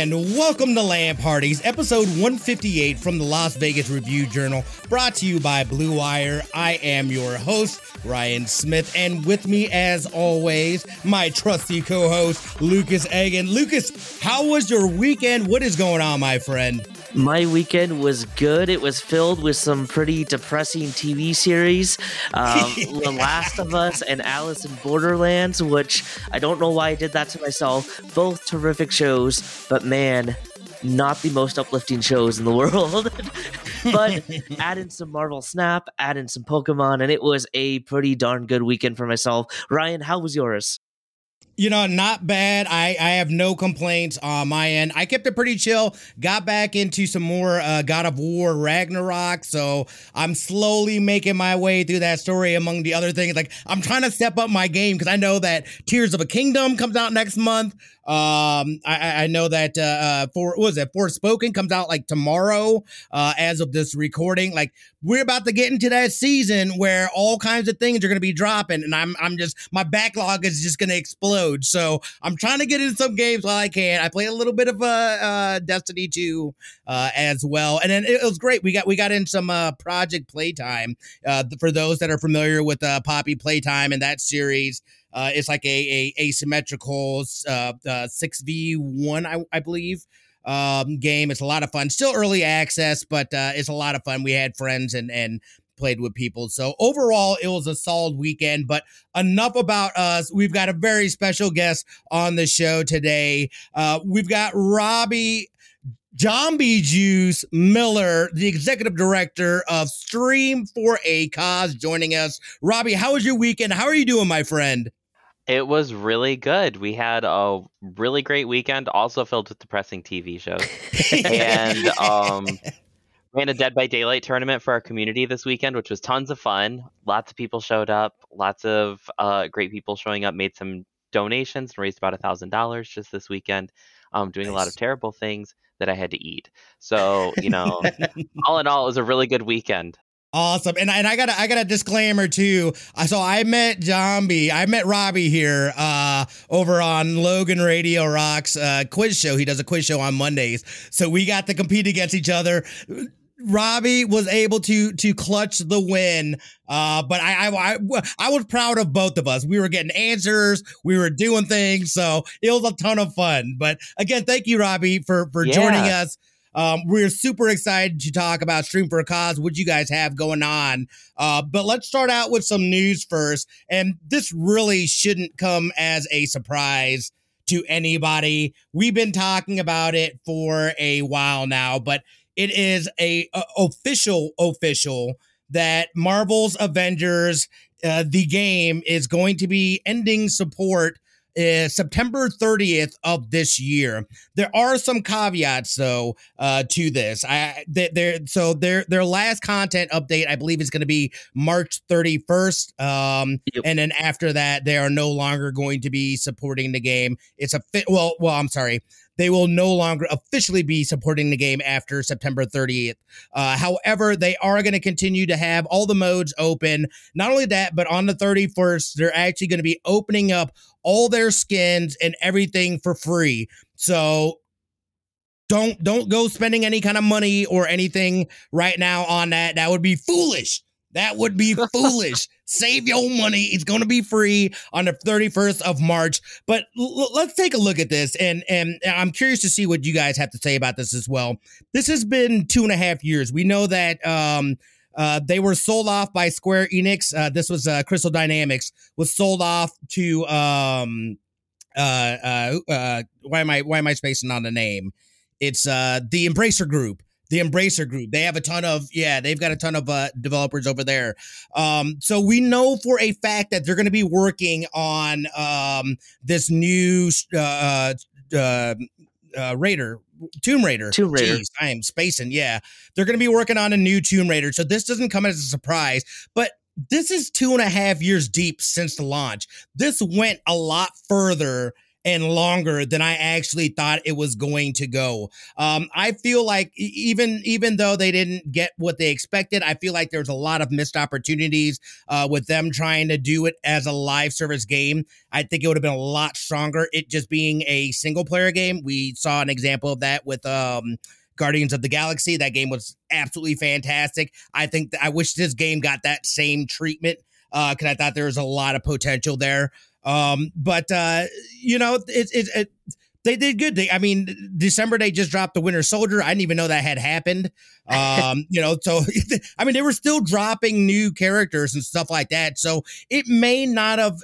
and welcome to Land Parties, episode 158 from the Las Vegas Review Journal, brought to you by Blue Wire. I am your host, Ryan Smith, and with me, as always, my trusty co host, Lucas Egan. Lucas, how was your weekend? What is going on, my friend? My weekend was good. It was filled with some pretty depressing TV series. Um, the Last of Us and Alice in Borderlands, which I don't know why I did that to myself. Both terrific shows, but man, not the most uplifting shows in the world. but add in some Marvel Snap, add in some Pokemon, and it was a pretty darn good weekend for myself. Ryan, how was yours? You know, not bad. I, I have no complaints on my end. I kept it pretty chill. Got back into some more uh, God of War Ragnarok. So I'm slowly making my way through that story among the other things. Like I'm trying to step up my game because I know that Tears of a Kingdom comes out next month. Um, I, I know that uh, uh, for what was it Forspoken comes out like tomorrow. Uh, as of this recording, like we're about to get into that season where all kinds of things are going to be dropping, and I'm I'm just my backlog is just going to explode. So I'm trying to get in some games while I can. I play a little bit of uh, uh Destiny 2 uh, as well, and then it, was great. We got we got in some uh, Project Playtime uh, for those that are familiar with uh, Poppy Playtime and that series. Uh, it's like a, a asymmetrical uh, uh, six v one, I, I believe, um, game. It's a lot of fun. Still early access, but uh, it's a lot of fun. We had friends and and played with people. So overall, it was a solid weekend. But enough about us. We've got a very special guest on the show today. Uh, we've got Robbie. Zombie Juice Miller, the executive director of Stream for a Cause, joining us. Robbie, how was your weekend? How are you doing, my friend? It was really good. We had a really great weekend, also filled with depressing TV shows. and um, ran a Dead by Daylight tournament for our community this weekend, which was tons of fun. Lots of people showed up. Lots of uh, great people showing up. Made some donations and raised about a thousand dollars just this weekend. Um, doing nice. a lot of terrible things that I had to eat. So you know, all in all, it was a really good weekend. Awesome. And, and I got a, I got a disclaimer too. So I met Zombie, I met Robbie here uh, over on Logan Radio Rocks uh, quiz show. He does a quiz show on Mondays. So we got to compete against each other. Robbie was able to to clutch the win, uh, but I, I, I I was proud of both of us. We were getting answers, we were doing things, so it was a ton of fun. But again, thank you, Robbie, for for yeah. joining us. Um, we're super excited to talk about Stream for a Cause, what you guys have going on. Uh, but let's start out with some news first. And this really shouldn't come as a surprise to anybody. We've been talking about it for a while now, but it is a, a official official that Marvel's Avengers uh, the game is going to be ending support is September 30th of this year. There are some caveats though uh, to this. I they, so their their last content update I believe is going to be March 31st. Um, yep. and then after that they are no longer going to be supporting the game. It's a fit well well I'm sorry they will no longer officially be supporting the game after September 30th. Uh, however, they are going to continue to have all the modes open. Not only that, but on the 31st, they're actually going to be opening up all their skins and everything for free. So don't don't go spending any kind of money or anything right now on that. That would be foolish. That would be foolish. Save your money. It's going to be free on the 31st of March. But l- let's take a look at this. And, and I'm curious to see what you guys have to say about this as well. This has been two and a half years. We know that um, uh, they were sold off by Square Enix. Uh, this was uh, Crystal Dynamics was sold off to um, uh, uh, uh, why am I why am I spacing on the name? It's uh, the Embracer Group the Embracer Group. They have a ton of yeah, they've got a ton of uh, developers over there. Um, so we know for a fact that they're going to be working on um, this new uh, uh, uh, Raider. Tomb Raider. Tomb Raider. Jeez, I am spacing. Yeah. They're going to be working on a new Tomb Raider. So this doesn't come as a surprise, but this is two and a half years deep since the launch. This went a lot further and longer than I actually thought it was going to go. Um, I feel like even even though they didn't get what they expected, I feel like there's a lot of missed opportunities uh, with them trying to do it as a live service game. I think it would have been a lot stronger. It just being a single player game. We saw an example of that with um, Guardians of the Galaxy. That game was absolutely fantastic. I think I wish this game got that same treatment because uh, I thought there was a lot of potential there. Um, but uh, you know, it's it, it, they did good. They, I mean, December they just dropped the Winter Soldier. I didn't even know that had happened. Um, you know, so I mean, they were still dropping new characters and stuff like that. So it may not have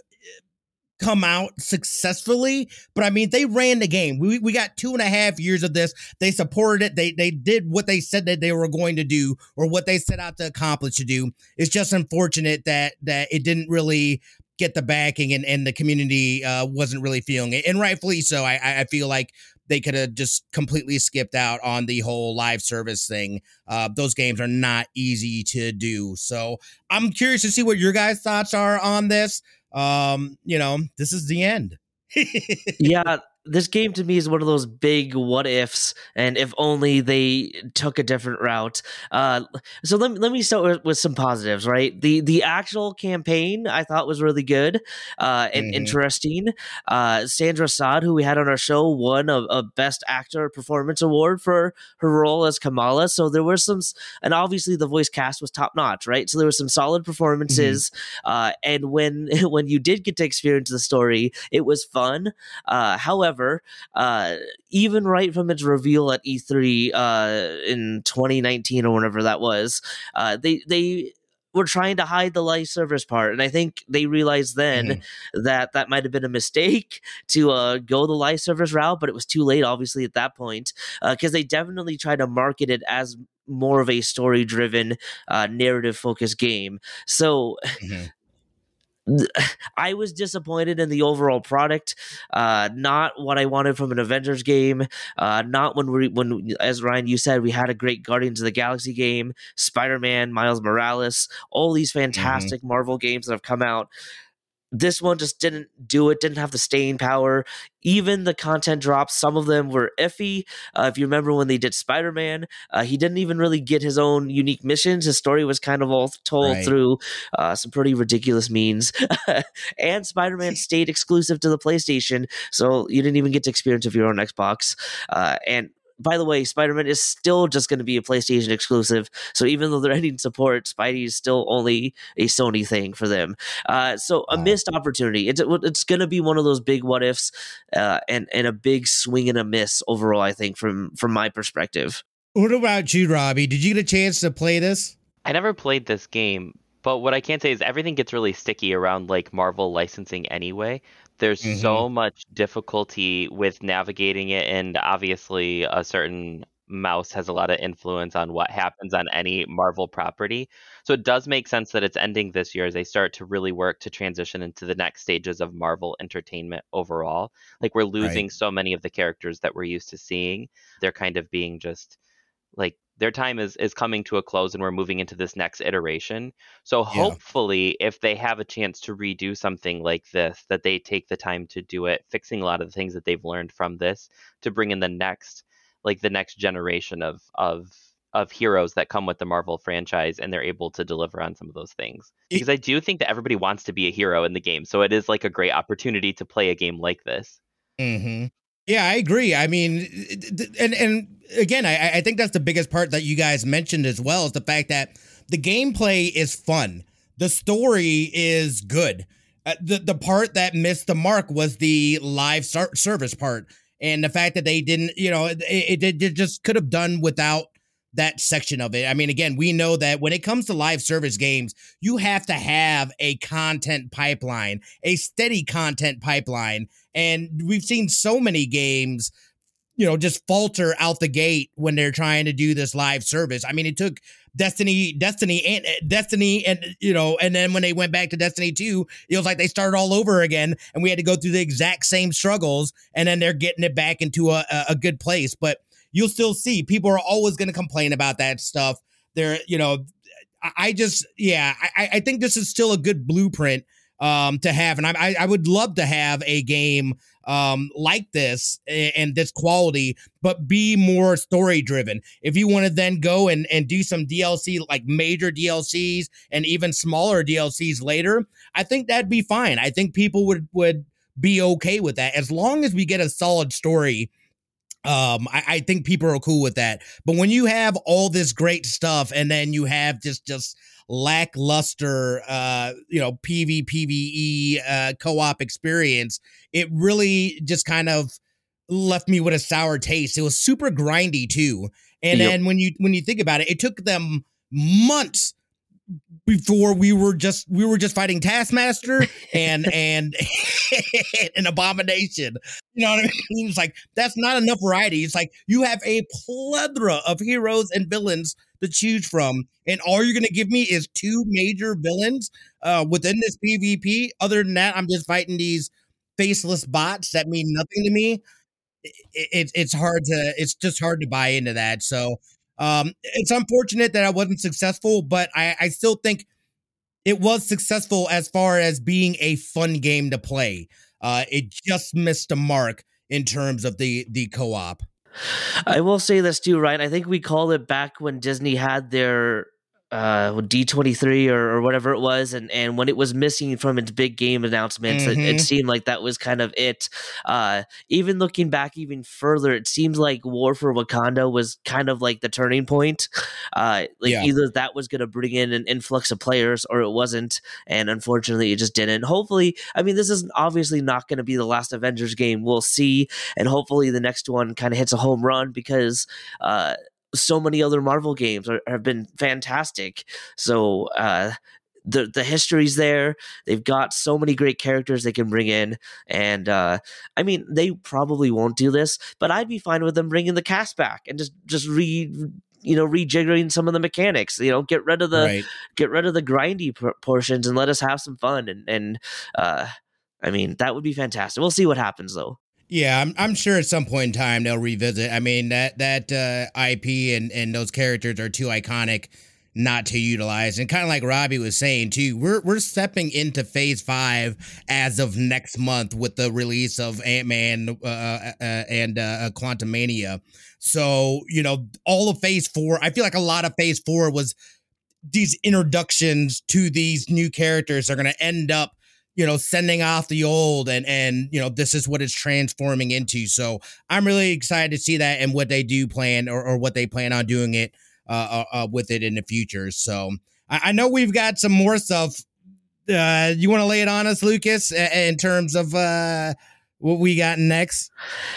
come out successfully. But I mean, they ran the game. We, we got two and a half years of this. They supported it. They they did what they said that they were going to do or what they set out to accomplish to do. It's just unfortunate that that it didn't really get the backing and, and the community uh, wasn't really feeling it. And rightfully so. I, I feel like they could have just completely skipped out on the whole live service thing. Uh, those games are not easy to do. So I'm curious to see what your guys' thoughts are on this um, you know, this is the end. yeah, this game to me is one of those big what ifs and if only they took a different route. Uh, so let, let me start with, with, some positives right? The the actual campaign i thought was really good uh, and mm-hmm. interesting. Uh, sandra saad who we had on our show won a, a, best actor performance award for her role as kamala. So there were some and obviously the voice cast was top notch right? So there were some solid performances mm-hmm. and when when you did get to experience the story it was fun. Uh, however However, uh, even right from its reveal at E3 uh, in 2019 or whenever that was, uh, they they were trying to hide the live service part, and I think they realized then mm-hmm. that that might have been a mistake to uh, go the live service route, but it was too late, obviously, at that point, Uh because uh, they definitely tried to market it as more of a story driven uh, narrative focused game so mm-hmm. I was disappointed in the overall product. Uh, not what I wanted from an Avengers game. Uh, not when we when as Ryan you said we had a great Guardians of the Galaxy game, Spider Man, Miles Morales, all these mm-hmm. fantastic mm-hmm. Marvel games that have come out. This one just didn't do it, didn't have the staying power. Even the content drops, some of them were iffy. Uh, if you remember when they did Spider Man, uh, he didn't even really get his own unique missions. His story was kind of all told right. through uh, some pretty ridiculous means. and Spider Man stayed exclusive to the PlayStation, so you didn't even get to experience of your own Xbox. Uh, and by the way, Spider Man is still just going to be a PlayStation exclusive. So even though they're ending support, Spidey is still only a Sony thing for them. Uh, so a missed opportunity. It's it's going to be one of those big what ifs, uh, and and a big swing and a miss overall. I think from from my perspective. What about you, Robbie? Did you get a chance to play this? I never played this game, but what I can say is everything gets really sticky around like Marvel licensing anyway. There's mm-hmm. so much difficulty with navigating it, and obviously, a certain mouse has a lot of influence on what happens on any Marvel property. So it does make sense that it's ending this year as they start to really work to transition into the next stages of Marvel entertainment overall. Like we're losing right. so many of the characters that we're used to seeing. They're kind of being just like their time is is coming to a close and we're moving into this next iteration so yeah. hopefully if they have a chance to redo something like this that they take the time to do it fixing a lot of the things that they've learned from this to bring in the next like the next generation of of of heroes that come with the Marvel franchise and they're able to deliver on some of those things. Because I do think that everybody wants to be a hero in the game. So it is like a great opportunity to play a game like this. Mm-hmm. Yeah, I agree. I mean, and and again, I, I think that's the biggest part that you guys mentioned as well is the fact that the gameplay is fun, the story is good. Uh, the the part that missed the mark was the live service part, and the fact that they didn't, you know, it, it, it just could have done without that section of it. I mean, again, we know that when it comes to live service games, you have to have a content pipeline, a steady content pipeline. And we've seen so many games, you know, just falter out the gate when they're trying to do this live service. I mean, it took Destiny, Destiny, and eh, Destiny, and you know, and then when they went back to Destiny 2, it was like they started all over again, and we had to go through the exact same struggles, and then they're getting it back into a, a good place. But you'll still see people are always going to complain about that stuff. They're, you know, I just, yeah, I, I think this is still a good blueprint um, to have, and I, I would love to have a game um, like this and this quality, but be more story driven. If you want to then go and, and do some DLC, like major DLCs and even smaller DLCs later, I think that'd be fine. I think people would would be okay with that as long as we get a solid story. Um, I, I think people are cool with that. But when you have all this great stuff and then you have just just lackluster uh you know pvpve uh co-op experience it really just kind of left me with a sour taste it was super grindy too and yep. then when you when you think about it it took them months before we were just we were just fighting Taskmaster and and an abomination. You know what I mean? It's like that's not enough variety. It's like you have a plethora of heroes and villains to choose from, and all you're gonna give me is two major villains uh, within this PvP. Other than that, I'm just fighting these faceless bots that mean nothing to me. It, it, it's hard to it's just hard to buy into that. So um, it's unfortunate that I wasn't successful, but I, I still think it was successful as far as being a fun game to play. Uh, it just missed a mark in terms of the the co-op. I will say this too, right? I think we called it back when Disney had their uh D23 or, or whatever it was and and when it was missing from its big game announcements mm-hmm. it, it, mm-hmm. seemed like that was kind of it uh even looking back even further it seems like War for Wakanda was kind of like the turning point uh like yeah. either that was going to bring in an influx of players or it wasn't and unfortunately it just didn't hopefully I mean this is obviously not going to be the last Avengers game we'll see and hopefully the next one kind of hits a home run because uh so many other Marvel games are, have been fantastic. So uh, the the history's there. They've got so many great characters they can bring in, and uh, I mean they probably won't do this, but I'd be fine with them bringing the cast back and just just re you know rejiggering some of the mechanics. You know, get rid of the right. get rid of the grindy portions and let us have some fun. And and uh, I mean that would be fantastic. We'll see what happens though. Yeah, I'm, I'm sure at some point in time they'll revisit. I mean that that uh, IP and and those characters are too iconic not to utilize. And kind of like Robbie was saying too, we're we're stepping into Phase Five as of next month with the release of Ant Man uh, uh, uh, and uh, Quantumania. So you know, all of Phase Four. I feel like a lot of Phase Four was these introductions to these new characters are going to end up you know sending off the old and and you know this is what it's transforming into. So i'm really excited to see that and what they do plan or, or what they plan on doing it uh, uh, uh with it in the future. So I, I know we've got some more stuff. Uh you want to lay it on us lucas in terms of uh what we got next?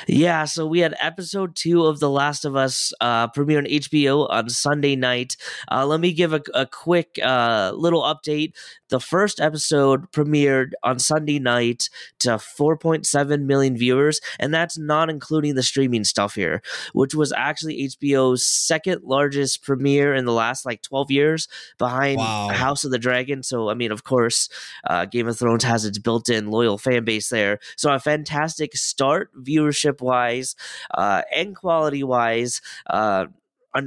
Yeah, so we had episode two of The Last of Us uh, premiere on HBO on Sunday night. Uh, let me give a, a quick uh, little update. The first episode premiered on Sunday night to 4.7 million viewers, and that's not including the streaming stuff here, which was actually HBO's second largest premiere in the last like 12 years behind wow. House of the Dragon. So, I mean, of course, uh, Game of Thrones has its built in loyal fan base there. So, a fantastic start viewership wise uh, and quality wise. Uh,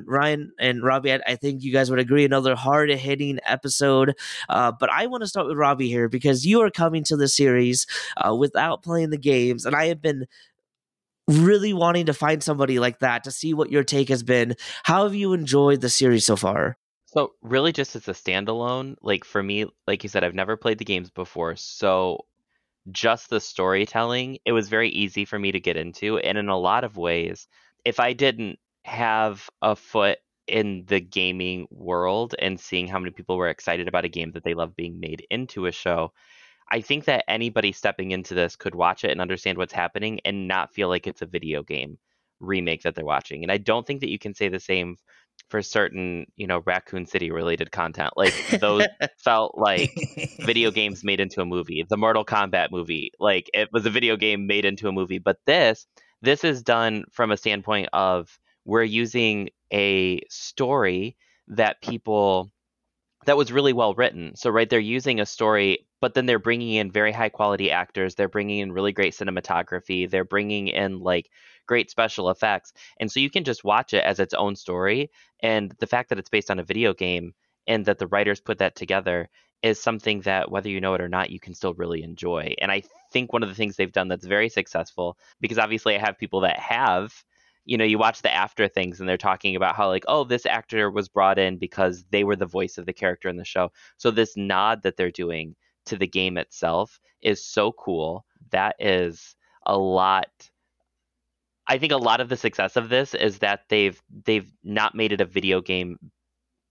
Ryan and Robbie, I, I, think you guys would agree another hard hitting episode. Uh, but I want to start with Robbie here because you are coming to the series uh, without playing the games, and I have been really wanting to find somebody like that to see what your take has been. How have you enjoyed the series so far? So really, just as a standalone, like for me, like you said, I've never played the games before, so just the storytelling, it was very easy for me to get into, and in a lot of ways, if I didn't have a foot in the gaming world and seeing how many people were excited about a game that they love being made into a show, I think that anybody stepping into this could watch it and understand what's happening and not feel like it's a video game remake that they're watching. And I don't think that you can say the same for certain, you know, Raccoon City related content. Like those felt like video games made into a movie. The Mortal Kombat movie, like it was a video game made into a movie. But this, this is done from a standpoint of we're using a story that people that was really well written. So right, they're using a story, but then they're bringing in very high quality actors. They're bringing in really great cinematography. They're bringing in like great special effects, and so you can just watch it as its own story. And the fact that it's based on a video game, and that the writers put that together is something that whether you know it or not you can still really enjoy and i think one of the things they've done that's very successful because obviously i have people that have you know you watch the after things and they're talking about how like oh this actor was brought in because they were the voice of the character in the show so this nod that they're doing to the game itself is so cool that is a lot I think a lot of the success of this is that they've they've not made it a video game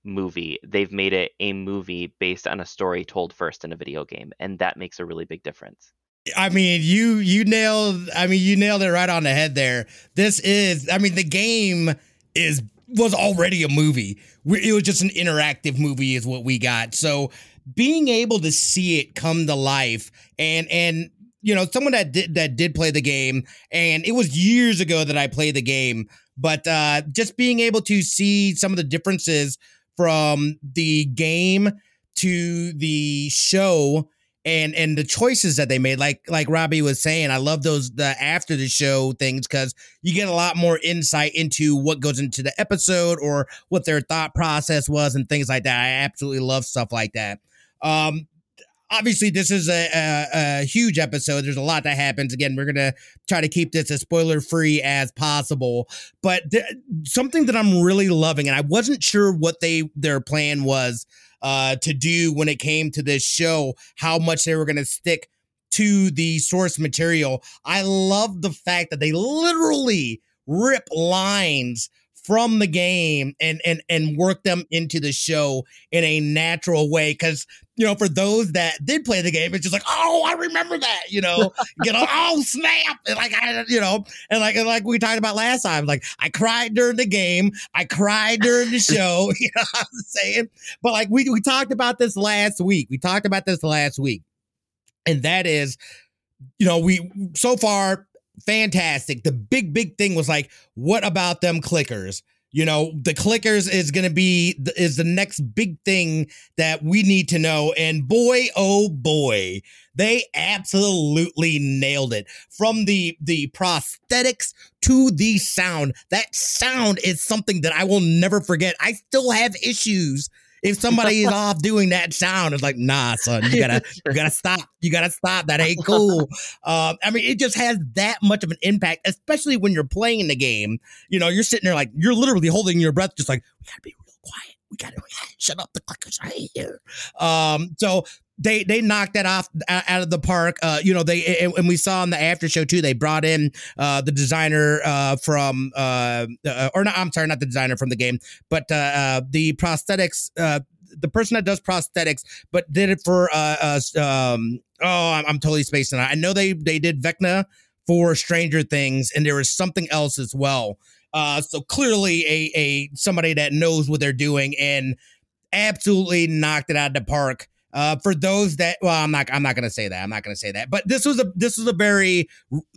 movie. They've made it a movie based on a story told first in a video game, and that makes a really big difference. I mean, you you nailed. I mean, you nailed it right on the head there. This is. I mean, the game is was already a movie. It was just an interactive movie, is what we got. So being able to see it come to life and and you know someone that did that did play the game and it was years ago that I played the game but uh just being able to see some of the differences from the game to the show and and the choices that they made like like robbie was saying i love those the after the show things because you get a lot more insight into what goes into the episode or what their thought process was and things like that. I absolutely love stuff like that. Um obviously this is a, a, a, huge episode. There's a lot that happens. Again we're gonna try to keep this as spoiler free as possible. But th- something that i'm really loving and i wasn't sure what they their plan was uh, to do when it came to this show how much they were gonna stick to the source material. I love the fact that they literally rip lines from the game and and and work them into the show in a natural way because you know for those that did play the game it's just like oh i remember that you know you know oh snap and like i you know and like and like we talked about last time like i cried during the game i cried during the show you know i'm saying? But like we, we talked about this last week we talked about this last week and that is you know we so far fantastic. The big, big thing was like, what about them clickers? You know, the clickers is going to be is the next big thing that we need to know. And boy, oh boy, they absolutely nailed it. From the the prosthetics to the sound. That sound is something that I will never forget. I still have issues if somebody is off doing that sound, it's like, nah, son, you gotta, you gotta stop. You gotta stop. That ain't cool. Um, I mean, it just has that much of an impact, especially when you're playing the game. You know, you're sitting there like you're literally holding your breath, just like we gotta be real quiet. We gotta, shut up the clickers right here. Um, so they they knocked that off out of the park. Uh, you know, they and we saw in the after show too. They brought in uh, the designer uh, from uh, uh, or not. I'm sorry, not the designer from the game, but uh, uh the prosthetics. Uh, the person that does prosthetics, but did it for uh, uh um. Oh, I'm, I'm totally spacing out. I know they they did Vecna for Stranger Things, and there was something else as well. Uh, so clearly a a somebody that knows what they're doing and absolutely knocked it out of the park uh, for those that, well, I'm not, I'm not gonna say that. I'm not gonna say that. But this was a, this was a very,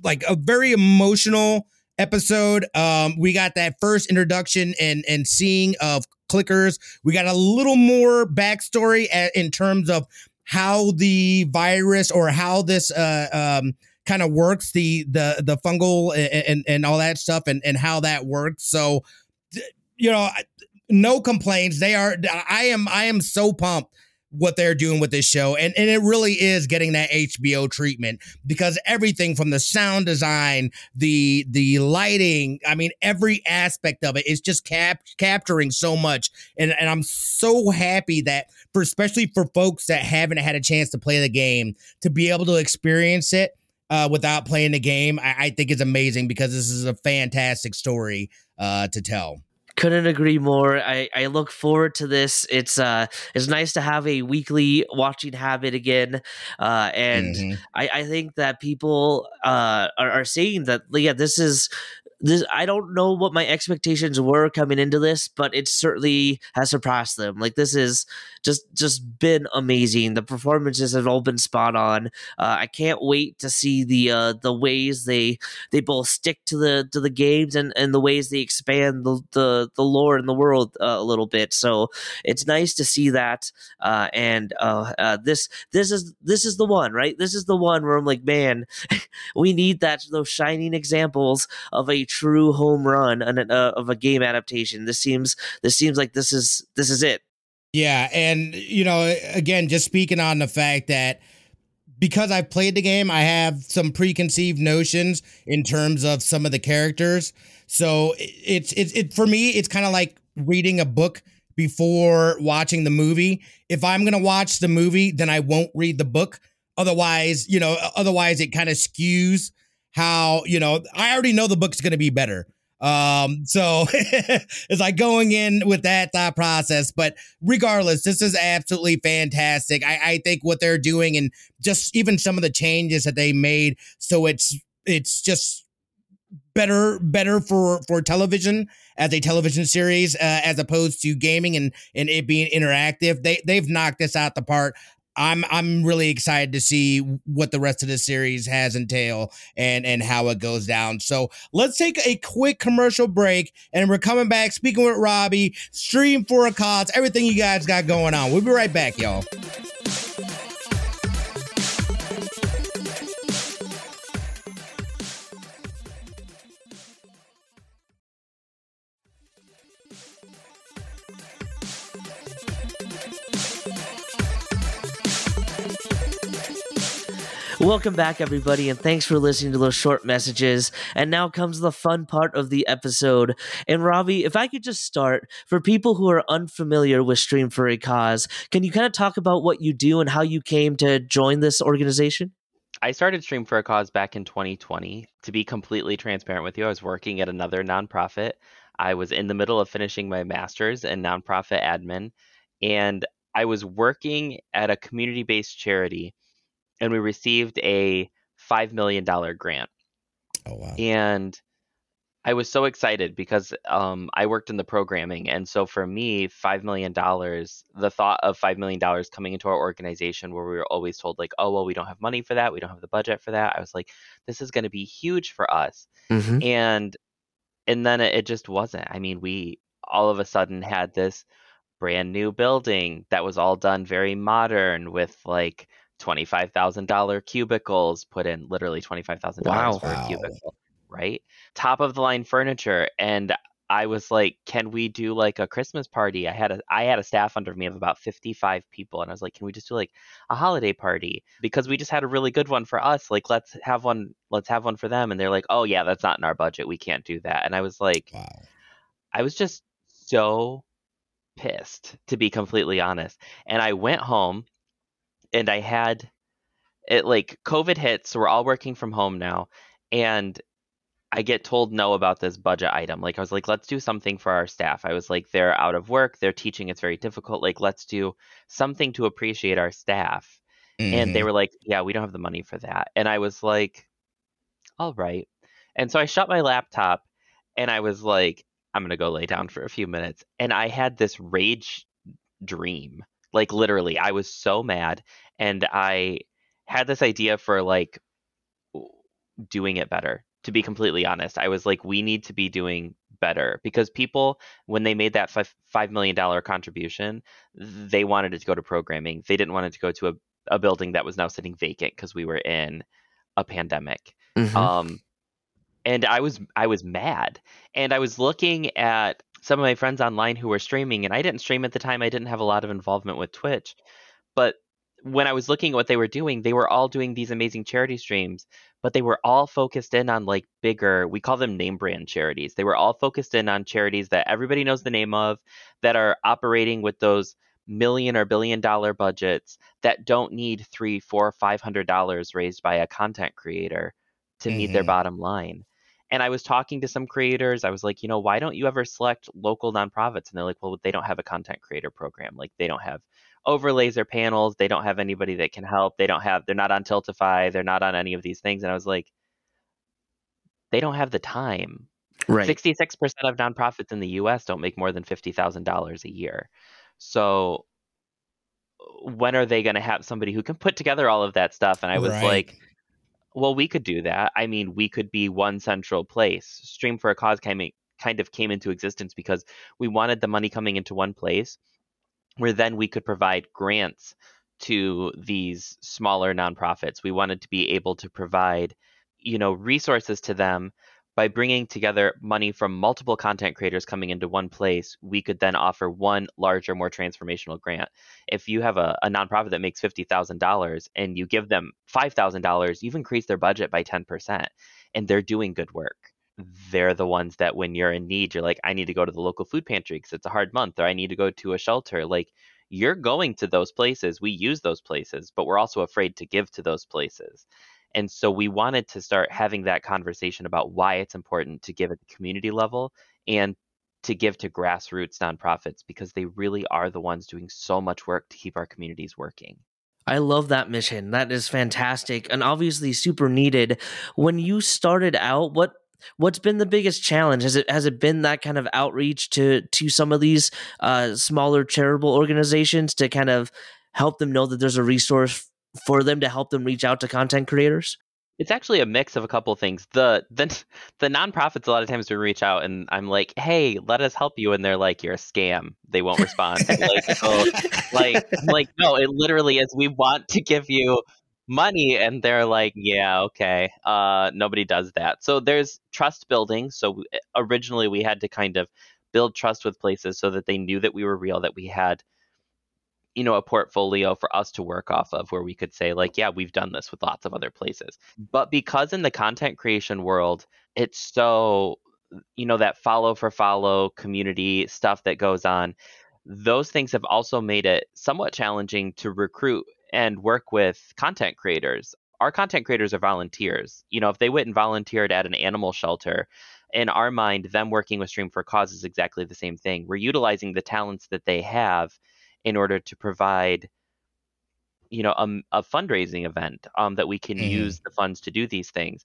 like, a very emotional episode. Um, we got that first introduction and and seeing of clickers. We got a little more backstory in terms of how the virus or how this uh um kind of works the the the fungal and, and and all that stuff and and how that works. So, you know, no complaints. They are. I am. I am so pumped what they're doing with this show. And, and it really is getting that HBO treatment because everything from the sound design, the the lighting, I mean, every aspect of it is just cap- capturing so much. And, and I'm so happy that for especially for folks that haven't had a chance to play the game, to be able to experience it uh, without playing the game, I, I think is amazing because this is a fantastic story uh, to tell couldn't agree more. I, I look forward to this. It's uh it's nice to have a weekly watching habit again. Uh and mm-hmm. I, I think that people uh are, are saying that yeah, this is this I don't know what my expectations were coming into this, but it certainly has surpassed them. Like this is just just been amazing. The performances have all been spot on. Uh, I can't wait to see the uh, the ways they they both stick to the to the games and, and the ways they expand the the, the lore in the world uh, a little bit. So it's nice to see that. Uh, and uh, uh, this this is this is the one right. This is the one where I'm like, man, we need that those shining examples of a true home run uh, of a game adaptation. This seems this seems like this is this is it. Yeah, and you know, again, just speaking on the fact that because I've played the game, I have some preconceived notions in terms of some of the characters. So it's it's it for me, it's kind of like reading a book before watching the movie. If I'm gonna watch the movie, then I won't read the book. Otherwise, you know, otherwise it kind of skews how you know I already know the book's gonna be better. Um, so it's like going in with that thought process. But regardless, this is absolutely fantastic. I, I think what they're doing and just even some of the changes that they made, so it's it's just better better for for television as a television series uh, as opposed to gaming and and it being interactive they they've knocked this out the park I'm I'm really excited to see what the rest of the series has entail and and how it goes down. So let's take a quick commercial break and we're coming back speaking with Robbie, stream for a cause, everything you guys got going on. We'll be right back, y'all. Welcome back, everybody, and thanks for listening to those short messages. And now comes the fun part of the episode. And Robbie, if I could just start for people who are unfamiliar with Stream for a Cause, can you kind of talk about what you do and how you came to join this organization? I started Stream for a Cause back in 2020. To be completely transparent with you, I was working at another nonprofit. I was in the middle of finishing my master's in nonprofit admin, and I was working at a community based charity and we received a $5 million grant. Oh, wow. And I was so excited because um, I worked in the programming. And so for me, $5 million, the thought of $5 million coming into our organization where we were always told, like, oh, well, we don't have money for that. We don't have the budget for that. I was like, this is going to be huge for us. Mm-hmm. And and then it, it just wasn't. I mean, we all of a sudden had this brand new building that was all done very modern with like $25,000 cubicles put in, literally $25,000 wow. for a cubicle, right? Top of the line furniture. And I was like, can we do like a Christmas party? I had a I had a staff under me of about 55 people and I was like, can we just do like a holiday party? Because we just had a really good one for us. Like let's have one let's have one for them and they're like, "Oh yeah, that's not in our budget. We can't do that." And I was like, wow. I was just so pissed to be completely honest. And I went home and I had it like COVID hits, so we're all working from home now, and I get told no about this budget item. Like I was like, let's do something for our staff. I was like, they're out of work, they're teaching, it's very difficult. Like, let's do something to appreciate our staff. Mm-hmm. And they mm-hmm. were like, yeah, we don't have the money for that. And I was like, all right. And so I shut my laptop and I was like, I'm going to go lay down for a few minutes. And I had this rage dream. Like, literally, I was so mad and I had this idea for like doing it better. To be completely honest, I was like, we need to be doing better because people, when they made that five million dollar contribution, they wanted it to go to programming. They didn't want it to go to a, a building that was now sitting vacant because we were in a pandemic. Mm-hmm. Um, and I was I was mad, and I was looking at some of my friends online who were streaming, and I didn't stream at the time. I didn't have a lot of involvement with Twitch, but when I was looking at what they were doing, they were all doing these amazing charity streams, but they were all focused in on like bigger, we call them name brand charities. They were all focused in on charities that everybody knows the name of, that are operating with those million or billion dollar budgets that don't need three, four, five hundred dollars raised by a content creator to mm-hmm. meet their mm-hmm. bottom line. And I was talking to some creators. I was like, you know, why don't you ever select local nonprofits? And they're like, well, they don't have a content creator program. Like they don't have overlays their panels. They don't have anybody that can help. They don't have. They're not on Tiltify. They're not on any of these things. And I was like, they don't have the time. Right. Sixty-six percent of nonprofits in the U.S. don't make more than fifty thousand dollars a year. So when are they going to have somebody who can put together all of that stuff? And I was right. like, well, we could do that. I mean, we could be one central place. Stream for a Cause came, kind of came into existence because we wanted the money coming into one place where then we could provide grants to these smaller nonprofits. We wanted to be able to provide, you know, resources to them, by bringing together money from multiple content creators coming into one place, we could then offer one larger, more transformational grant. If you have a, a nonprofit that makes $50,000 and you give them $5,000, you've increased their budget by 10% and they're doing good work. They're the ones that when you're in need, you're like, I need to go to the local food pantry because it's a hard month, or I need to go to a shelter. Like, you're going to those places. We use those places, but we're also afraid to give to those places. And so we wanted to start having that conversation about why it's important to give at the community level and to give to grassroots nonprofits because they really are the ones doing so much work to keep our communities working. I love that mission. That is fantastic and obviously super needed. When you started out, what what's been the biggest challenge? Has it has it been that kind of outreach to to some of these uh, smaller charitable organizations to kind of help them know that there's a resource for them to help them reach out to content creators? It's actually a mix of a couple of things. The the the nonprofits a lot of times we reach out and I'm like, "Hey, let us help you," and they're like, "You're a scam." They won't respond. like, so, like, like, no, it literally is. We want to give you money, and they're like, "Yeah, okay." Uh, nobody does that. So there's trust building. So eh, originally we had to kind of build trust with places so that they knew that we were real, that we had you know a portfolio for us to work off of where we could say like yeah we've done this with lots of other places but because in the content creation world it's so you know that follow for follow community stuff that goes on those things have also made it somewhat challenging to recruit and work with content creators. Our content creators are volunteers. You know if they went and volunteered at an animal shelter in our mind them working with stream for cause is exactly the same thing. We're utilizing the talents that they have in order to provide you know a, a fundraising event um, that we can mm-hmm. use the funds to do these things.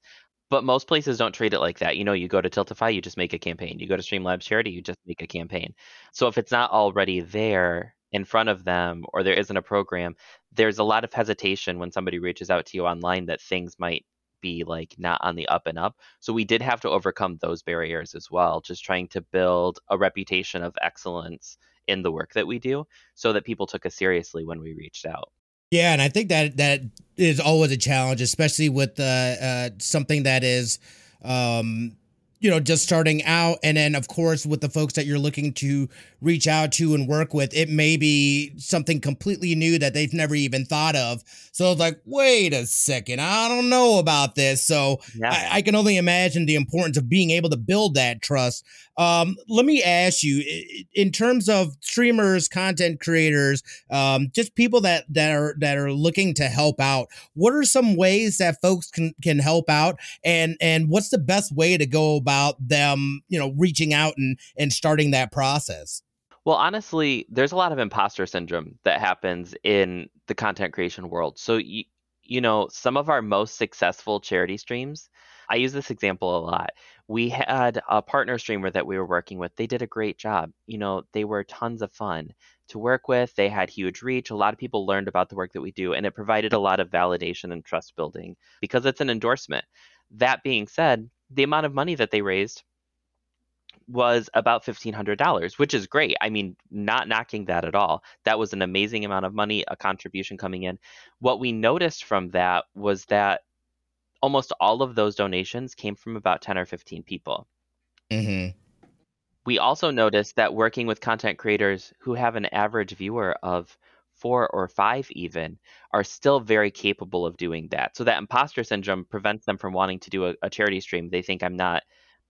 But most places don't treat it like that. You know you go to tiltify you just make a campaign. You go to streamlabs charity you just make a campaign. So if it's not already there in front of them or there isn't a program there's a lot of hesitation when somebody reaches out to you online that things might be like not on the up and up so we did have to overcome those barriers as well just trying to build a reputation of excellence in the work that we do so that people took us seriously when we reached out. Yeah, and I think that that is always a challenge, especially with uh, uh, something that is um, you know, just starting out. And then, of course, with the folks that you're looking to reach out to and work with, it may be something completely new that they've never even thought of. So it's like, wait a second, I don't know about this. So yeah. I, I, can only imagine the importance of being able to build that trust. Um, let me ask you, in terms of streamers, content creators, um, just people that that are that are looking to help out, what are some ways that folks can can help out, and and what's the best way to go about about them, you know, reaching out and and starting that process? Well, honestly, there's a lot of imposter syndrome that happens in the content creation world. So you, you know, some of our most successful charity streams, I use this example a lot. We had a partner streamer that we were working with. They did a great job. You know, they were tons of fun to work with. They had huge reach. A lot of people learned about the work that we do, and it provided a lot of validation and trust building because it's an endorsement. That being said, the amount of money that they raised was about $1500 which is great. I mean not knocking that at all. That was an amazing amount of money a contribution coming in. What we noticed from that was that almost all of those donations came from about 10 or 15 people. Mm-hmm. we also noticed that working with content creators who have an average viewer of four or five even are still very capable of doing that. So that imposter syndrome prevents them from wanting to do a, a, charity stream. They think i'm not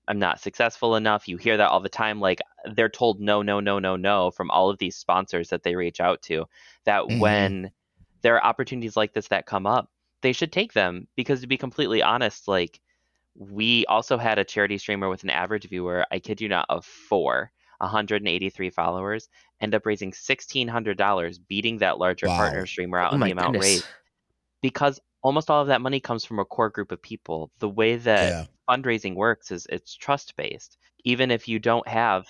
i'm not successful enough. You hear that all the time like they're told no no no no no from all of these sponsors that they reach out to that mm-hmm. when there are opportunities like this that come up they should take them. Because to be completely honest like we also had a charity streamer with an average viewer i kid you not of four 183 followers, end up raising $1,600, beating that larger wow. partner streamer out oh in the amount goodness. raised. Because almost all of that money comes from a core group of people. The way that yeah. fundraising works is it's trust based. Even if you don't have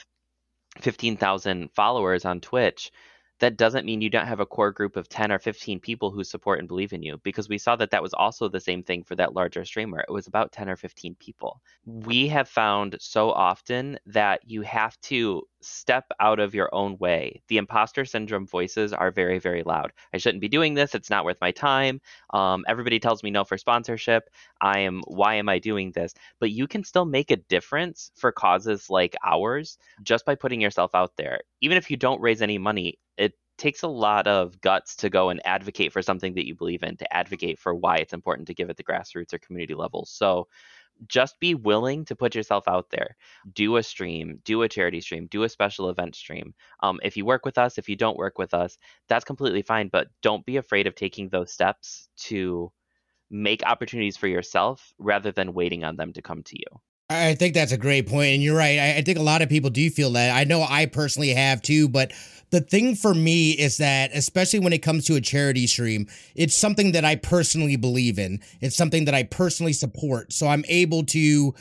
15,000 followers on Twitch, that doesn't mean you don't have a core group of 10 or 15 people who support and believe in you because we saw that that was also the same thing for that larger streamer. It was about 10 or 15 people. We have found so often that you have to step out of your own way. The imposter syndrome voices are very, very loud. I shouldn't be doing this. It's not worth my time. Um, everybody tells me no for sponsorship. I am, why am I doing this? But you can still make a difference for causes like ours just by putting yourself out there. Even if you don't raise any money, takes a lot of guts to go and advocate for something that you believe in, to advocate for why it's important to give at the grassroots or community level. So, just be willing to put yourself out there. Do a stream, do a charity stream, do a special event stream. Um, if you work with us, if you don't work with us, that's completely fine. But don't be afraid of taking those steps to make opportunities for yourself rather than waiting on them to come to you. I think that's a great point, and you're right. I, I think a lot of people do feel that. I know I personally have too, but the thing for me is that, especially when it comes to a charity stream, it's something that I personally believe in. It's something that I personally support. So I'm able to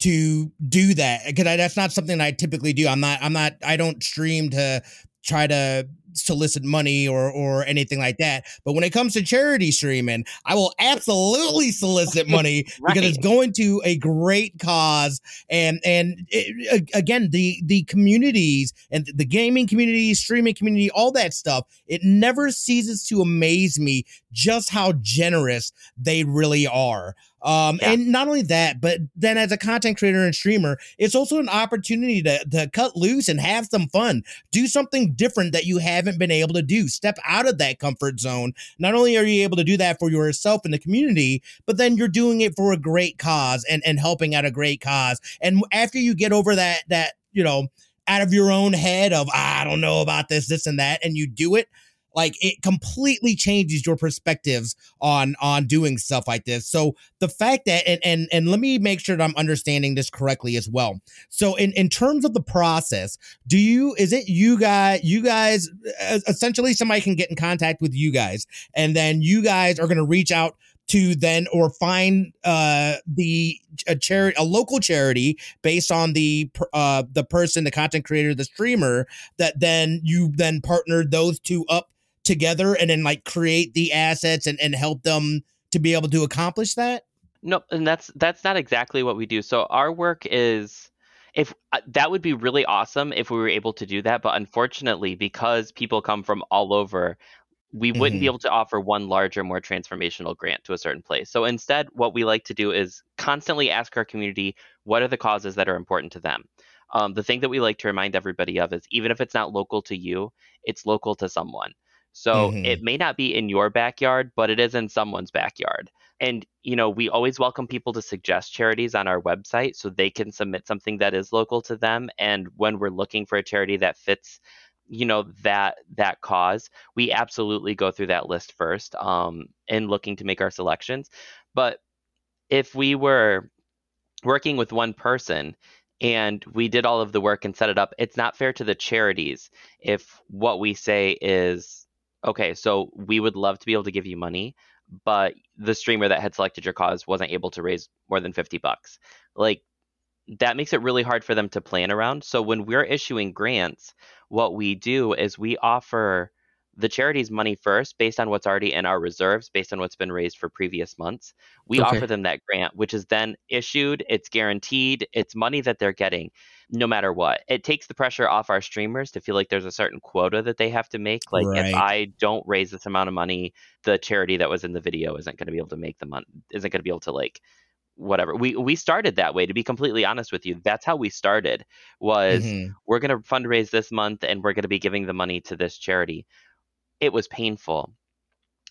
to do that because that's not something I typically do. I'm not. I'm not. I don't stream to try to solicit money or or anything like that. But when it comes to charity streaming, I will absolutely solicit money right. because it's going to a great cause. And and it, again, the the communities and the gaming community, streaming community, all that stuff, it never ceases to amaze me just how generous they really are. Um, yeah. and not only that, but then as a content creator and streamer, it's also an opportunity to, to cut loose and have some fun, do something different that you haven't been able to do, step out of that comfort zone. Not only are you able to do that for yourself and the community, but then you're doing it for a great cause and, and helping out a great cause. And after you get over that, that, you know, out of your own head of, I don't know about this, this and that, and you do it, like it completely changes your perspectives on on doing stuff like this. So the fact that and and, and let me make sure that i'm understanding this correctly as well. So in in terms of the process do you is it you guys you guys essentially somebody can get in contact with you guys and then you guys are going to reach out to then or find uh the a charity a local charity based on the uh the person the content creator the streamer that then you then partnered those two up together and then like create the assets and, and help them to be able to accomplish that? No, and that's that's not exactly what we do. So our work is if uh, that would be really awesome if we were able to do that, but unfortunately because people come from all over, we wouldn't mm-hmm. be able to offer one larger more transformational grant to a certain place. So instead what we like to do is constantly ask our community what are the causes that are important to them. Um, the thing that we like to remind everybody of is even if it's not local to you, it's local to someone. So mm-hmm. it may not be in your backyard, but it is in someone's backyard. And, you know, we always welcome people to suggest charities on our website so they can submit something that is local to them. And when we're looking for a charity that fits, you know, that that cause, we absolutely go through that list first um, in looking to make our selections. But if we were working with one person and we did all of the work and set it up, it's not fair to the charities if what we say is okay, so we would love to be able to give you money, but the streamer that had selected your cause wasn't able to raise more than 50 bucks. Like that makes it really hard for them to plan around. So when we're issuing grants, what we do is we offer the charity's money first based on what's already in our reserves based on what's been raised for previous months we okay. offer them that grant which is then issued it's guaranteed it's money that they're getting no matter what it takes the pressure off our streamers to feel like there's a certain quota that they have to make like right. if i don't raise this amount of money the charity that was in the video isn't going to be able to make the money isn't going to be able to like whatever we we started that way to be completely honest with you that's how we started was mm-hmm. we're going to fundraise this month and we're going to be giving the money to this charity it was painful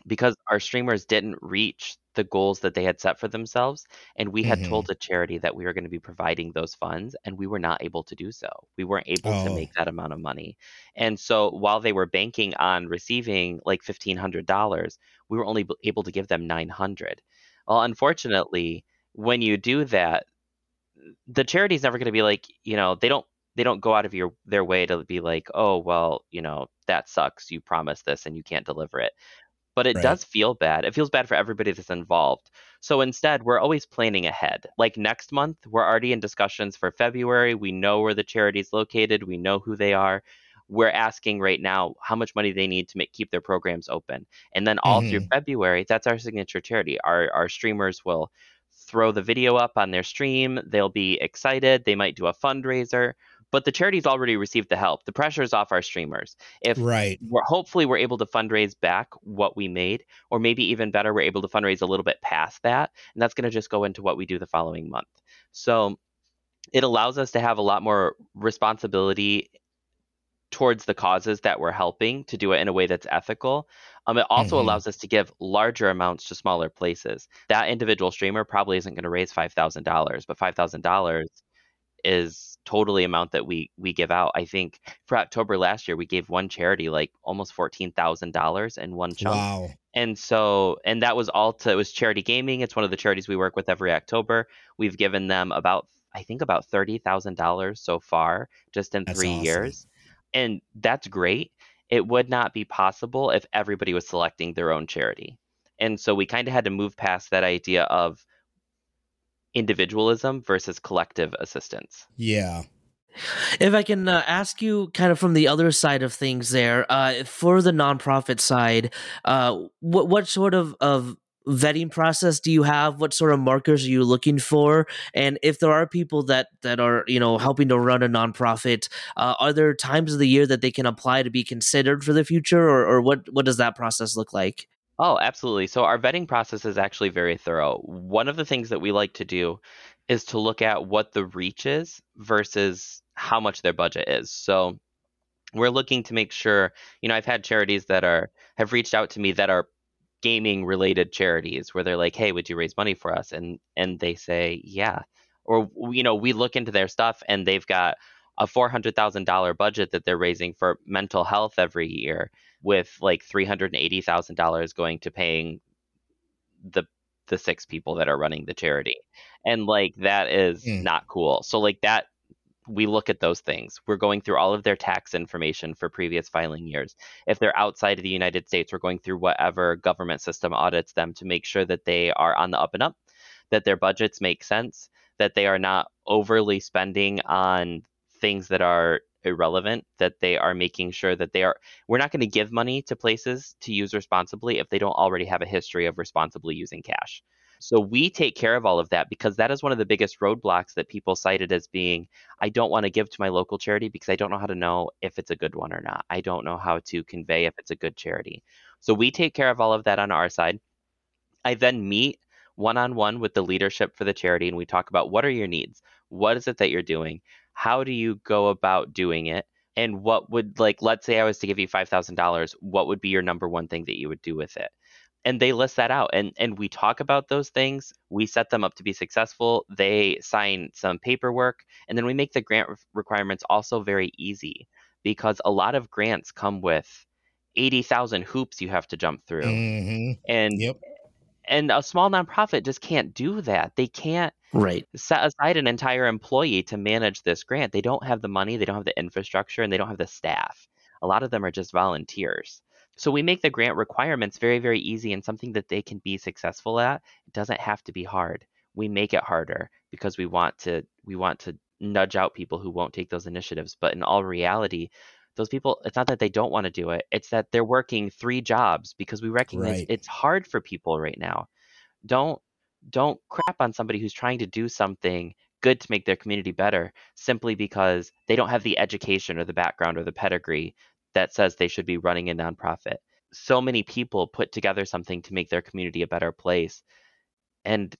because our streamers didn't reach the goals that they had set for themselves and we had mm-hmm. told the charity that we were going to be providing those funds and we were not able to do so we weren't able oh. to make that amount of money and so while they were banking on receiving like $1500 we were only able to give them 900 well unfortunately when you do that the charity's never going to be like you know they don't they don't go out of your their way to be like, oh well, you know that sucks. You promised this and you can't deliver it. But it right. does feel bad. It feels bad for everybody that's involved. So instead, we're always planning ahead. Like next month, we're already in discussions for February. We know where the charity is located. We know who they are. we're asking right now how much money they need to make keep their programs open. And then all mm-hmm. through February, that's our signature charity. Our our streamers will throw the video up on their stream. They'll be excited. They might do a fundraiser but the charity's already received the help. The pressure is off our streamers. If right. we're hopefully we're able to fundraise back what we made, or maybe even better, we're able to fundraise a little bit past that, and that's going to just go into what we do the following month. So it allows us to have a lot more responsibility towards the causes that we're helping to do it in a way that's ethical. Um, it also mm-hmm. allows us to give larger amounts to smaller places. That individual streamer probably isn't going to raise five thousand dollars, but five thousand dollars is totally amount that we we give out. I think for October last year we gave one charity like almost fourteen thousand dollars in one chunk. Wow. And so and that was all to it was charity gaming. It's one of the charities we work with every October. We've given them about I think about thirty thousand dollars so far just in that's three awesome. years. And that's great. It would not be possible if everybody was selecting their own charity. And so we kind of had to move past that idea of individualism versus collective assistance. Yeah. If I can uh, ask you, kind of from the other side of things, there uh, for the nonprofit side, uh, what what sort of of vetting process do you have? What sort of markers are you looking for? And if there are people that that are you know helping to run a nonprofit, uh, are there times of the year that they can apply to be considered for the future, or, or what what does that process look like? Oh, absolutely. So our vetting process is actually very thorough. One of the things that we like to do is to look at what the reach is versus how much their budget is. So we're looking to make sure, you know, I've had charities that are have reached out to me that are gaming related charities where they're like, "Hey, would you raise money for us?" and and they say, "Yeah." Or you know, we look into their stuff and they've got a $400,000 budget that they're raising for mental health every year with like $380,000 going to paying the the six people that are running the charity. And like that is mm. not cool. So like that we look at those things. We're going through all of their tax information for previous filing years. If they're outside of the United States, we're going through whatever government system audits them to make sure that they are on the up and up, that their budgets make sense, that they are not overly spending on things that are irrelevant that they are making sure that they are we're not going to give money to places to use responsibly if they don't already have a history of responsibly using cash. So we take care of all of that because that is one of the biggest roadblocks that people cited as being i don't want to give to my local charity because i don't know how to know if it's a good one or not. I don't know how to convey if it's a good charity. So we take care of all of that on our side. I then meet one on one with the leadership for the charity and we talk about what are your needs? What is it that you're doing how do you go about doing it and what would like let's say i was to give you $5000 what would be your number one thing that you would do with it and they list that out and and we talk about those things we set them up to be successful they sign some paperwork and then we make the grant requirements also very easy because a lot of grants come with 80,000 hoops you have to jump through mm-hmm. and yep. And a small nonprofit just can't do that. They can't right. set aside an entire employee to manage this grant. They don't have the money they don't have the infrastructure and they don't have the staff. A lot of them are just volunteers. So we make the grant requirements very very easy and something that they can be successful at. It doesn't have to be hard. We make it harder because we want to we want to nudge out people who won't take those initiatives. But in all reality those people it's not that they don't want to do it it's that they're working three jobs because we recognize right. it's hard for people right now don't don't crap on somebody who's trying to do something good to make their community better simply because they don't have the education or the background or the pedigree that says they should be running a nonprofit. So many people put together something to make their community a better place and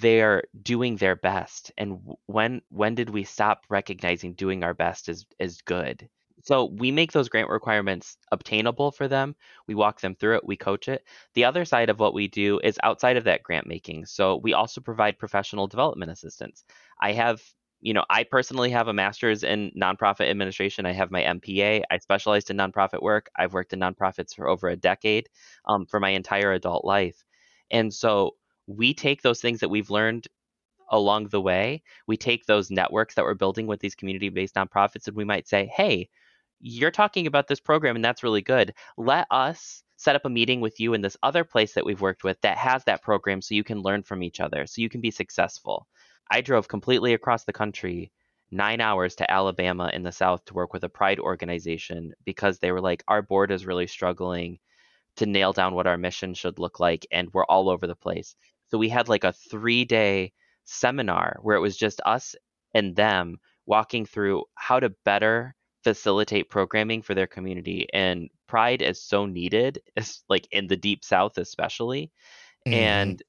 they're doing their best and when when did we stop recognizing doing our best is is good so we make those grant requirements obtainable for them. We walk them through it, we coach it. The other side of what we do is outside of that grant making. So we also provide professional development assistance. I have you know, I personally have a master's in nonprofit administration. I have my MPA. I specialized in nonprofit work. I've worked in nonprofits for over a decade um, for my entire adult life. And so we take those things that we've learned along the way, we take those networks that we're building with these community based nonprofits, and we might say, hey, you're talking about this program and that's really good. Let us set up a meeting with you in this other place that we've worked with that has that program so you can learn from each other, so you can be successful. I drove completely across the country nine hours to Alabama in the South to work with a pride organization because they were like, our board is really struggling to nail down what our mission should look like, and we're all over the place. So we had like a three day seminar where it was just us and them walking through how to better facilitate programming for their community. And pride is so needed, is like in the deep south, especially. Mm-hmm. And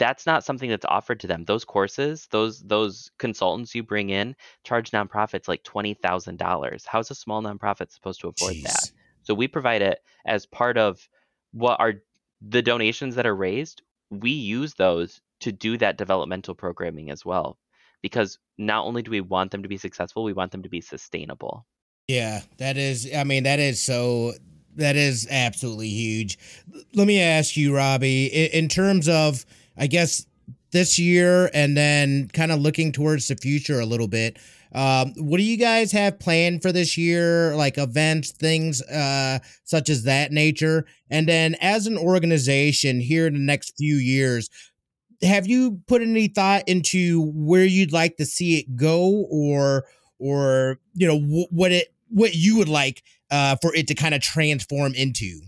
that's not something that's offered to them. Those courses, those those consultants you bring in charge nonprofits like twenty thousand dollars. How's a small nonprofit supposed to afford Jeez. that? So we provide it as part of what are the donations that are raised. We use those to do that developmental programming as well because not only do we want them to be successful, we want them to be sustainable. Yeah, that is, I mean, that is so, that is absolutely huge. Let me ask you, Robbie, in terms of, I guess, this year and then kind of looking towards the future a little bit. Um, what do you guys have planned for this year, like events, things uh, such as that nature? And then, as an organization, here in the next few years, have you put any thought into where you'd like to see it go or or you know what it what you would like uh, for it to kind of transform into?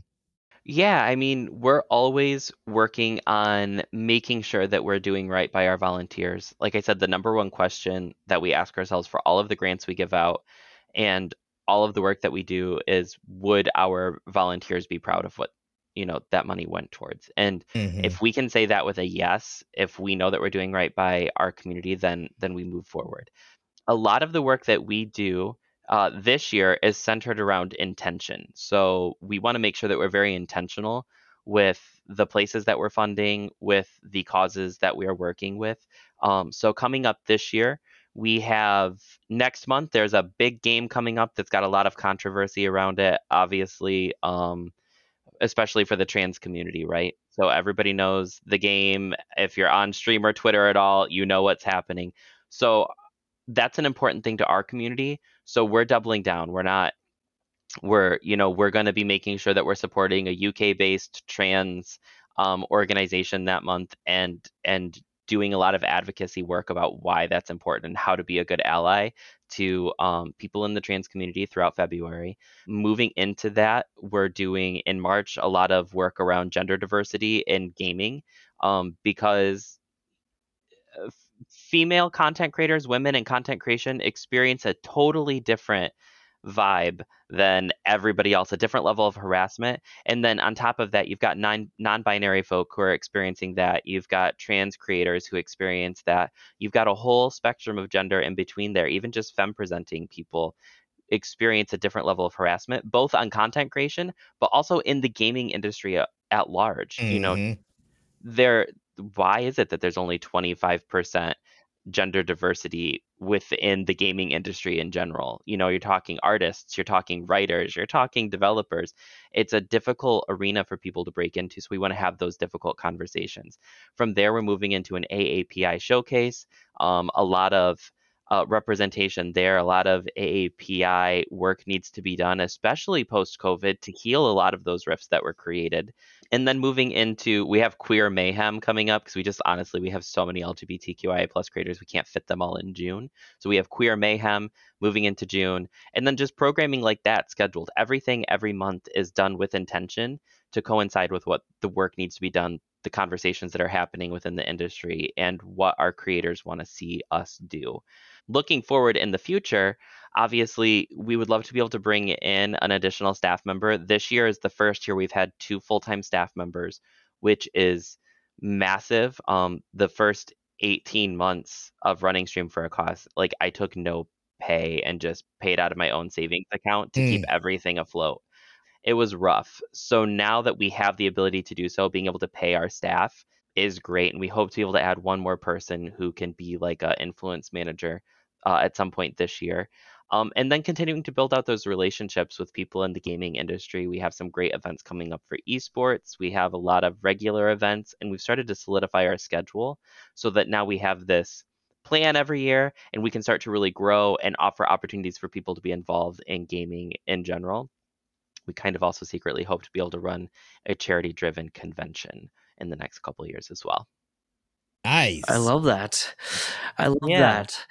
Yeah i mean we're always working on making sure that we're doing right by our volunteers. Like i said the number one question that we ask ourselves for all of the grants we give out and all of the work that we do is would our volunteers be proud of what you know that money went towards. And mm-hmm. if we can say that with a yes if we know that we're doing right by our community then then we move forward. A lot of the work that we do uh, this year is centered around intention. So we want to make sure that we're very intentional with the places that we're funding with the causes that we are working with. Um, so coming up this year we have next month there's a big game coming up that's got a lot of controversy around it obviously um, especially for the trans community, right? So everybody knows the game. If you're on stream or Twitter at all, you know what's happening. So that's an important thing to our community. So we're doubling down. We're not we're you know we're going to be making sure that we're supporting a UK based trans um, organization that month and and doing a lot of advocacy work about why that's important and how to be a good ally to um, people in the trans community throughout February. Moving into that, we're doing in March a lot of work around gender diversity in gaming um, because uh, female content creators, women in content creation experience a totally different vibe than everybody else, a different level of harassment. And then on top of that, you've got non non binary folk who are experiencing that. You've got trans creators who experience that. You've got a whole spectrum of gender in between there, even just femme presenting people experience a different level of harassment, both on content creation, but also in the gaming industry at, at large. Mm-hmm. You know, mm-hmm. there why is it that there's only 25% gender diversity within the gaming industry in general. You know, you're talking artists, you're talking writers, you're talking developers. It's a difficult arena for people to break into. So we want to have those difficult conversations. From there, we're moving into an AAPI showcase. Um, a lot of uh, representation there. A lot of AAPI work needs to be done, especially post COVID, to heal a lot of those rifts that were created. And then moving into we have queer mayhem coming up because we just honestly we have so many lgbtqia plus creators we can't fit them all in june. So we have queer mayhem moving into june. And then just programming like that scheduled. Everything every month is done with intention to coincide with what the work needs to be done the conversations that are happening within the industry and what our creators want to see us do. Looking forward in the future obviously we would love to be able to bring in an additional staff member. This year is the first year we've had two full-time staff members which is massive. Um, the first 18 months of running stream for a Cause, like i took no pay and just paid out of my own savings account to mm. keep everything afloat it was rough so now that we have the ability to do so being able to pay our staff is great and we hope to be able to add one more person who can be like an influence manager uh, at some point this year um, and then continuing to build out those relationships with people in the gaming industry. We have some great events coming up for esports. We have a lot of regular events, and we've started to solidify our schedule so that now we have this plan every year and we can start to really grow and offer opportunities for people to be involved in gaming in general. We kind of also secretly hope to be able to run a charity driven convention in the next couple years as well. Nice. I love that. I love yeah. that.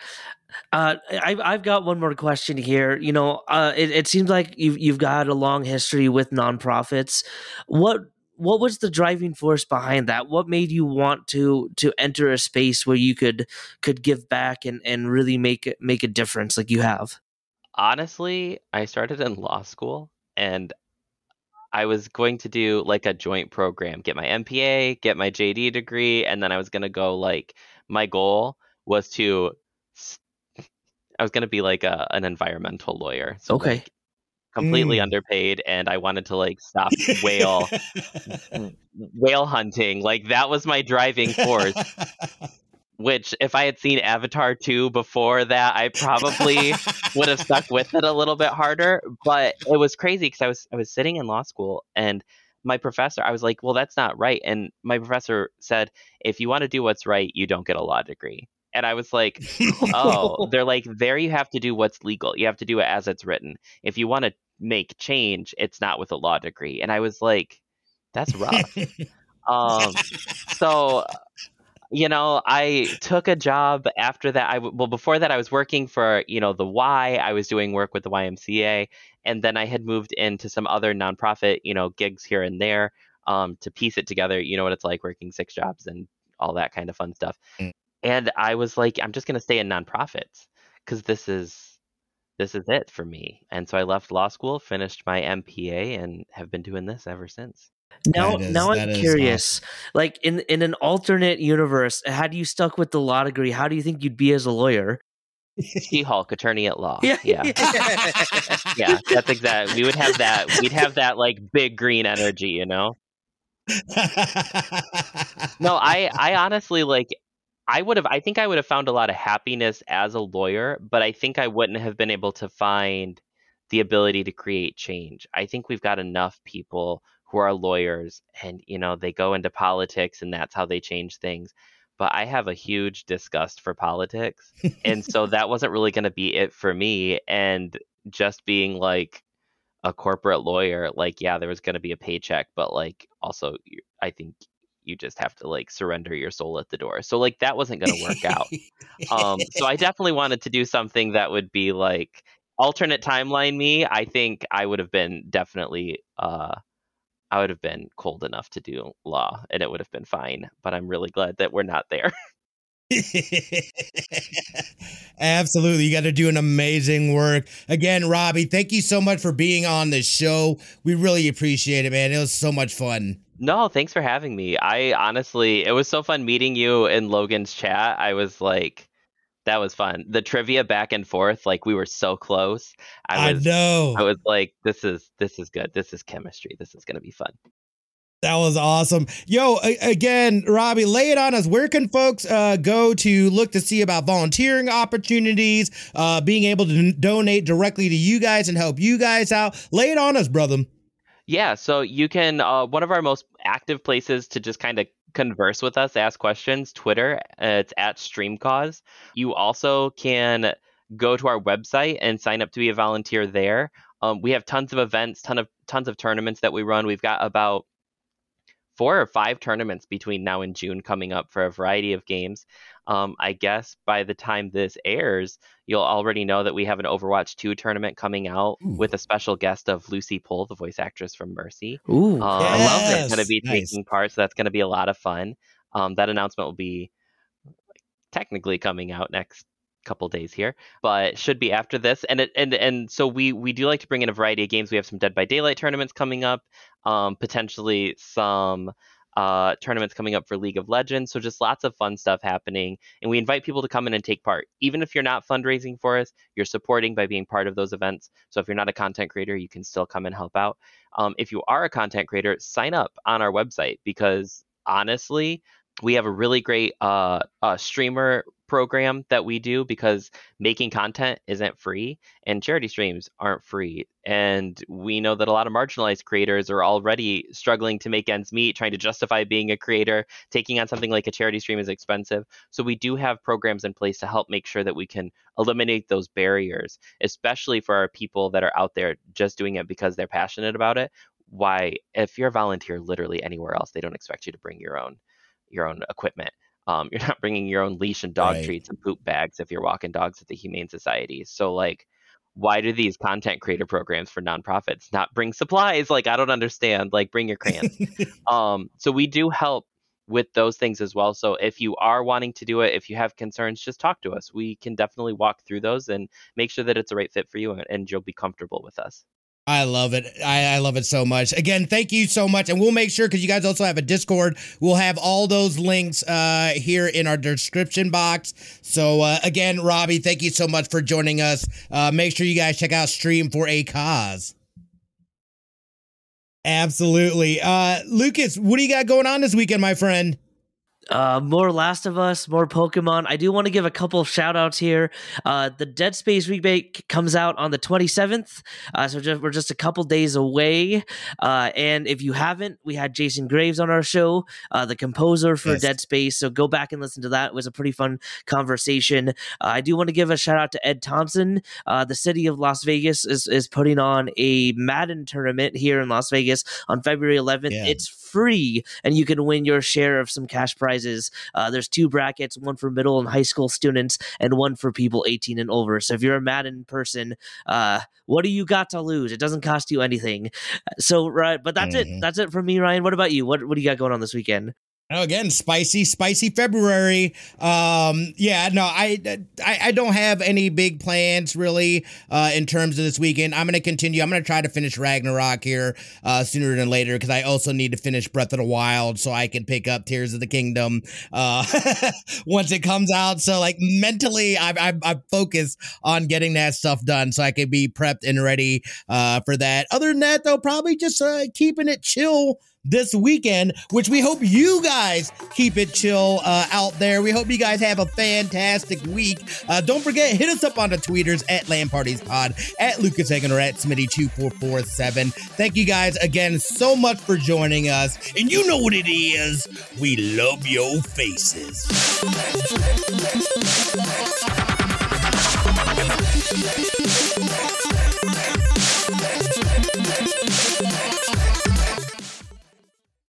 Uh, I've I've got one more question here. You know, uh, it, it seems like you've you've got a long history with nonprofits. What what was the driving force behind that? What made you want to to enter a space where you could could give back and and really make make a difference like you have? Honestly, I started in law school and I was going to do like a joint program, get my MPA, get my JD degree, and then I was going to go like my goal was to I was going to be like a, an environmental lawyer. So okay. Like, completely mm. underpaid and I wanted to like stop whale whale hunting. Like that was my driving force. Which if I had seen Avatar 2 before that, I probably would have stuck with it a little bit harder, but it was crazy because I was I was sitting in law school and my professor, I was like, "Well, that's not right." And my professor said, "If you want to do what's right, you don't get a law degree." And I was like, oh, they're like, there you have to do what's legal. You have to do it as it's written. If you want to make change, it's not with a law degree. And I was like, that's rough. um, so, you know, I took a job after that. I well, before that, I was working for you know the Y. I was doing work with the YMCA, and then I had moved into some other nonprofit, you know, gigs here and there um, to piece it together. You know what it's like working six jobs and all that kind of fun stuff. Mm and I was like, I'm just going to stay in nonprofits because this is this is it for me. And so I left law school, finished my MPA, and have been doing this ever since. Now, is, now I'm curious. Awesome. Like in in an alternate universe, had you stuck with the law degree, how do you think you'd be as a lawyer? She-Hulk, attorney at law. Yeah, yeah, yeah. That's exactly. We would have that. We'd have that like big green energy, you know. no, I I honestly like I would have I think I would have found a lot of happiness as a lawyer, but I think I wouldn't have been able to find the ability to create change. I think we've got enough people who are lawyers and you know they go into politics and that's how they change things. But I have a huge disgust for politics. and so that wasn't really going to be it for me and just being like a corporate lawyer like yeah there was going to be a paycheck but like also I think you just have to like surrender your soul at the door. So like that wasn't going to work out. um, so I definitely wanted to do something that would be like alternate timeline me. I think I would have been definitely uh, I would have been cold enough to do law and it would have been fine. But I'm really glad that we're not there. Absolutely. You got to do an amazing work. Again, Robbie, thank you so much for being on the show. We really appreciate it, man. It was so much fun. No, thanks for having me. I honestly, it was so fun meeting you in Logan's chat. I was like, that was fun. The trivia back and forth, like we were so close. I, was, I know. I was like, this is this is good. This is chemistry. This is gonna be fun. That was awesome. Yo, again, Robbie, lay it on us. Where can folks uh, go to look to see about volunteering opportunities, uh, being able to donate directly to you guys and help you guys out? Lay it on us, brother. Yeah, so you can uh, one of our most active places to just kind of converse with us, ask questions, Twitter. Uh, it's at StreamCause. You also can go to our website and sign up to be a volunteer there. Um, we have tons of events, ton of tons of tournaments that we run. We've got about four or five tournaments between now and June coming up for a variety of games. Um, I guess by the time this airs, you'll already know that we have an Overwatch 2 tournament coming out Ooh. with a special guest of Lucie Pohl, the voice actress from Mercy. Ooh, um, I love it. going to be nice. taking part, so that's going to be a lot of fun. Um, that announcement will be technically coming out next couple days here, but should be after this. And it, and and so we we do like to bring in a variety of games. We have some Dead by Daylight tournaments coming up, um, potentially some uh, tournaments coming up for League of Legends. So just lots of fun stuff happening, and we invite people to come in and take part. Even if you're not fundraising for us, you're supporting by being part of those events. So if you're not a content creator, you can still come and help out. Um, if you are a content creator, sign up on our website because honestly, we have a really great uh, uh, streamer program that we do because making content isn't free and charity streams aren't free. And we know that a lot of marginalized creators are already struggling to make ends meet, trying to justify being a creator. Taking on something like a charity stream is expensive. So we do have programs in place to help make sure that we can eliminate those barriers, especially for our people that are out there just doing it because they're passionate about it. Why, if you're a volunteer literally anywhere else, they don't expect you to bring your own your own equipment. Um, you're not bringing your own leash and dog Right. treats and poop bags if you're walking dogs at the Humane Society. So like, why do these content creator programs for nonprofits not bring supplies? Like, I don't understand. Like, bring your crayons. um, so we do help with those things as well. So if you are wanting to do it, if you have concerns, just talk to us. We can definitely walk through those and make sure that it's a right fit for you and, and you'll be comfortable with us. I love it. I, I love it so much. Again, thank you so much. And we'll make sure because you guys also have a Discord. We'll have all those links uh, here in our description box. So uh, again, Robbie, thank you so much for joining us. Uh, make sure you guys check out Stream for a Cause. Absolutely. Uh, Lucas, what do you got going on this weekend, my friend? Uh, more Last of Us, more Pokemon. I do want to give a couple of shout outs here. Uh, the Dead Space remake comes out on the 27th, uh, so just, we're just a couple days away. Uh, and if you haven't, we had Jason Graves on our show, uh, the composer for Yes. Dead Space. So go back and listen to that. It was a pretty fun conversation. Uh, I do want to give a shout out to Ed Thompson. Uh, the city of Las Vegas is, is putting on a Madden tournament here in Las Vegas on February 11th. Yeah. It's free, and you can win your share of some cash prizes. Uh, there's two brackets, one for middle and high school students, and one for people 18 and over. So if you're a Madden person, uh, what do you got to lose? It doesn't cost you anything. So right, but that's Mhm. it. That's it for me, Ryan. What about you? What What do you got going on this weekend? Again, spicy, spicy February. Um, yeah, no, I, I, I don't have any big plans really uh, in terms of this weekend. I'm gonna continue. I'm gonna try to finish Ragnarok here uh, sooner than later because I also need to finish Breath of the Wild so I can pick up Tears of the Kingdom uh, once it comes out. So like mentally, I, I, I focus on getting that stuff done so I can be prepped and ready uh, for that. Other than that, though, probably just uh, keeping it chill this weekend, which we hope you guys keep it chill uh, out there. We hope you guys have a fantastic week. Uh, don't forget, hit us up on the tweeters at Land Parties Pod, at Lucas Hagen, or at Smitty2447. Thank you guys again so much for joining us. And you know what it is. We love your faces.